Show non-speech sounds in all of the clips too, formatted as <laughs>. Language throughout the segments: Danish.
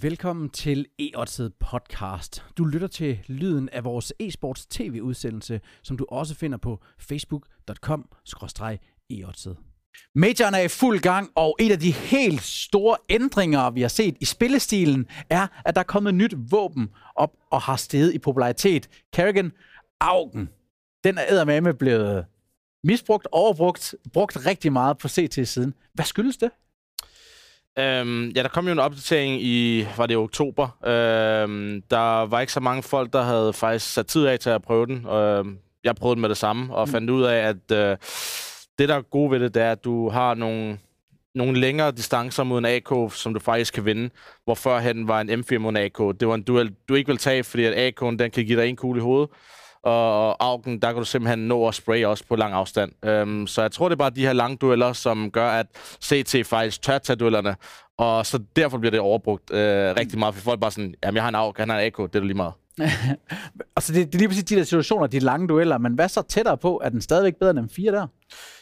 Velkommen til e podcast. Du lytter til lyden af vores e-sports tv-udsendelse, som du også finder på facebook.com e Majoren er i fuld gang, og en af de helt store ændringer, vi har set i spillestilen, er, at der er kommet nyt våben op og har steget i popularitet. Kerrigan Augen. Den er eddermame blevet misbrugt, overbrugt, brugt rigtig meget på CT-siden. Hvad skyldes det? Øhm, ja, der kom jo en opdatering i, var det oktober. Øhm, der var ikke så mange folk, der havde faktisk sat tid af til at prøve den. Øhm, jeg prøvede den med det samme, og mm. fandt ud af, at øh, det, der er gode ved det, det er, at du har nogle, nogle længere distancer mod en AK, som du faktisk kan vinde, hvor førhen var en M4 mod en AK. Det var en duel, du ikke vil tage, fordi at AK'en, den kan give dig en kugle i hovedet, og Augen, der kan du simpelthen nå at spraye også på lang afstand. Øhm, så jeg tror, det er bare de her lange dueller, som gør, at CT faktisk tør tage duellerne, og så derfor bliver det overbrugt øh, rigtig meget, for folk bare sådan, jamen jeg har en AUG, han har en AK, det er lige meget. <laughs> altså det, det er lige præcis de der situationer, de lange dueller, men hvad så tættere på? Er den stadigvæk bedre end M4 der?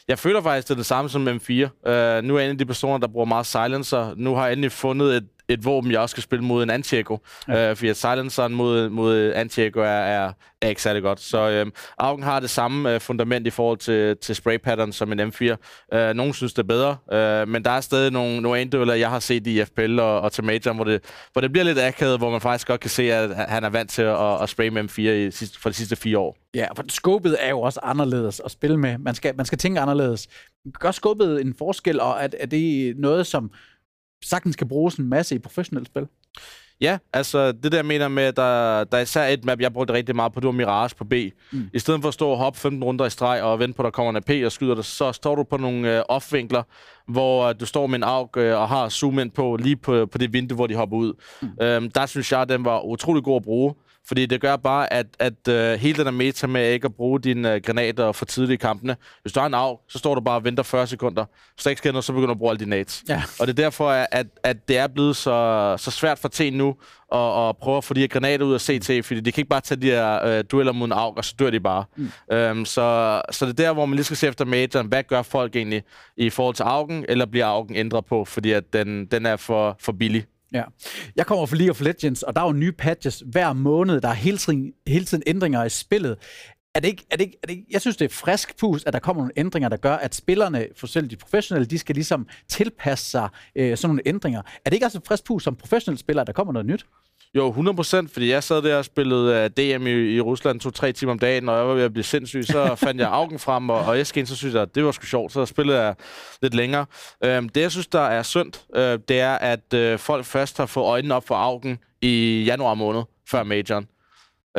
Jeg føler faktisk, det er det samme som M4. Uh, øh, nu er jeg en af de personer, der bruger meget silencer. Nu har jeg endelig fundet et, et våben, jeg også skal spille mod en Antieko. Ja. Uh, fordi at silenceren mod, mod Antieko er, er, er ikke særlig godt. Så uh, Augen har det samme uh, fundament i forhold til, til spray pattern som en M4. Uh, nogle synes, det er bedre, uh, men der er stadig nogle, nogle endeler, jeg har set i FPL og, og til Major, hvor det, hvor det bliver lidt akavet, hvor man faktisk godt kan se, at han er vant til at, at spraye med M4 i, for de sidste fire år. Ja, for skåbet er jo også anderledes at spille med. Man skal, man skal tænke anderledes. Gør skåbet en forskel, og er, er det noget, som sagtens kan bruges en masse i professionelt spil? Ja, altså det der mener med, at der, der er især et map, jeg brugte rigtig meget på, det var Mirage på B. Mm. I stedet for at stå og hoppe 15 runder i streg og vente på, at der kommer en AP og skyder dig, så står du på nogle øh, off-vinkler, hvor øh, du står med en AUG øh, og har zoom ind på lige på, på det vindue, hvor de hopper ud. Mm. Øhm, der synes jeg, at den var utrolig god at bruge. Fordi det gør bare, at, at uh, hele den der meta med ikke at bruge dine uh, granater for tidligt i kampene. Hvis du har en AUG, så står du bare og venter 40 sekunder. Hvis der ikke sker noget, så begynder du at bruge alle dine nades. Ja. Og det er derfor, at, at det er blevet så, så svært for T nu at, at prøve at få de her granater ud af CT, fordi de kan ikke bare tage de her uh, dueller mod en AUG, og så dør de bare. Mm. Um, så, så det er der, hvor man lige skal se efter majoren. Hvad gør folk egentlig i forhold til AUG'en, eller bliver AUG'en ændret på, fordi at den, den er for, for billig? Ja. Jeg kommer fra League of Legends, og der er jo nye patches hver måned. Der er hele tiden, hele tiden ændringer i spillet. Er det ikke, er det ikke, er det ikke, jeg synes, det er frisk pus, at der kommer nogle ændringer, der gør, at spillerne, for selv de professionelle, de skal ligesom tilpasse sig øh, sådan nogle ændringer. Er det ikke også frisk pus som professionelle spillere, der kommer noget nyt? Jo, 100 procent, fordi jeg sad der og spillede uh, DM i, i Rusland to-tre timer om dagen, og jeg var ved at blive sindssyg. Så <laughs> fandt jeg Augen frem, og, og Esken, så synes jeg, at det var sgu sjovt. Så spillede jeg lidt længere. Uh, det, jeg synes, der er synd, uh, det er, at uh, folk først har fået øjnene op for Augen i januar måned, før majoren.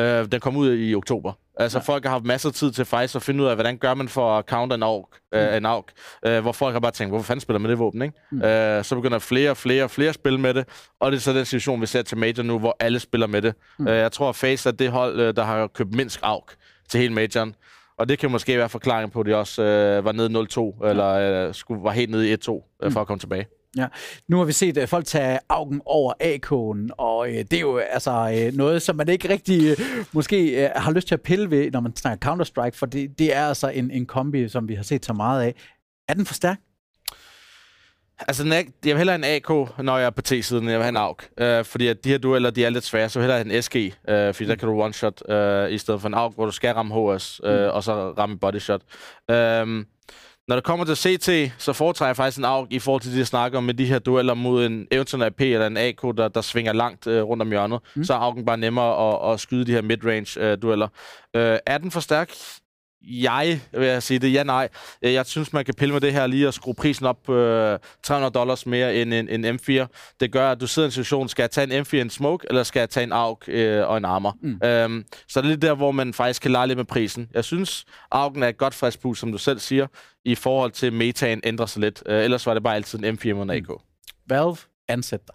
Uh, den kom ud i oktober. Altså, ja. folk har haft masser af tid til faktisk at finde ud af, hvordan gør man for at counter en AUG, øh, mm. en AUG øh, hvor folk har bare tænkt, hvorfor fanden spiller man det våben, ikke? Mm. Øh, så begynder flere og flere og flere at spille med det, og det er så den situation, vi ser til Major nu, hvor alle spiller med det. Mm. Øh, jeg tror, at Face er det hold, øh, der har købt mindst AUG til hele Majoren. Og det kan måske være forklaring på, at de også øh, var nede 0-2, eller øh, skulle, var helt nede i 1-2 øh, mm. for at komme tilbage. Ja. Nu har vi set uh, folk tage augen over AK'en, og uh, det er jo altså uh, noget, som man ikke rigtig uh, måske uh, har lyst til at pille ved, når man snakker Counter-Strike, for det, det er altså en, en kombi, som vi har set så meget af. Er den for stærk? Altså, jeg vil hellere en AK, når jeg er på T-siden, jeg vil have en AUG. Uh, fordi at de her dueller, de er lidt svære, så vil jeg hellere en SG, uh, fordi der kan du one-shot, uh, i stedet for en AUG, hvor du skal ramme HS, uh, mm. og så ramme body shot. Uh, når det kommer til CT, så foretrækker jeg faktisk en AUG i forhold til det, jeg snakker om med de her dueller mod en eventuel AP eller en AK, der, der svinger langt øh, rundt om hjørnet. Mm. Så er AUG'en bare nemmere at, at skyde de her mid-range øh, dueller. Øh, er den for stærk? Jeg vil jeg sige det. Ja, nej. Øh, jeg synes, man kan pille med det her lige og skrue prisen op øh, 300 dollars mere end en, en M4. Det gør, at du sidder i en situation, skal jeg tage en M4 en smoke, eller skal jeg tage en AUG øh, og en armor? Mm. Øhm, så det er lidt der, hvor man faktisk kan lege lidt med prisen. Jeg synes, AUG'en er et godt frisk som du selv siger, i forhold til metaen ændrer sig lidt. Øh, ellers var det bare altid en M4 mod en AK. Mm. Valve ansætter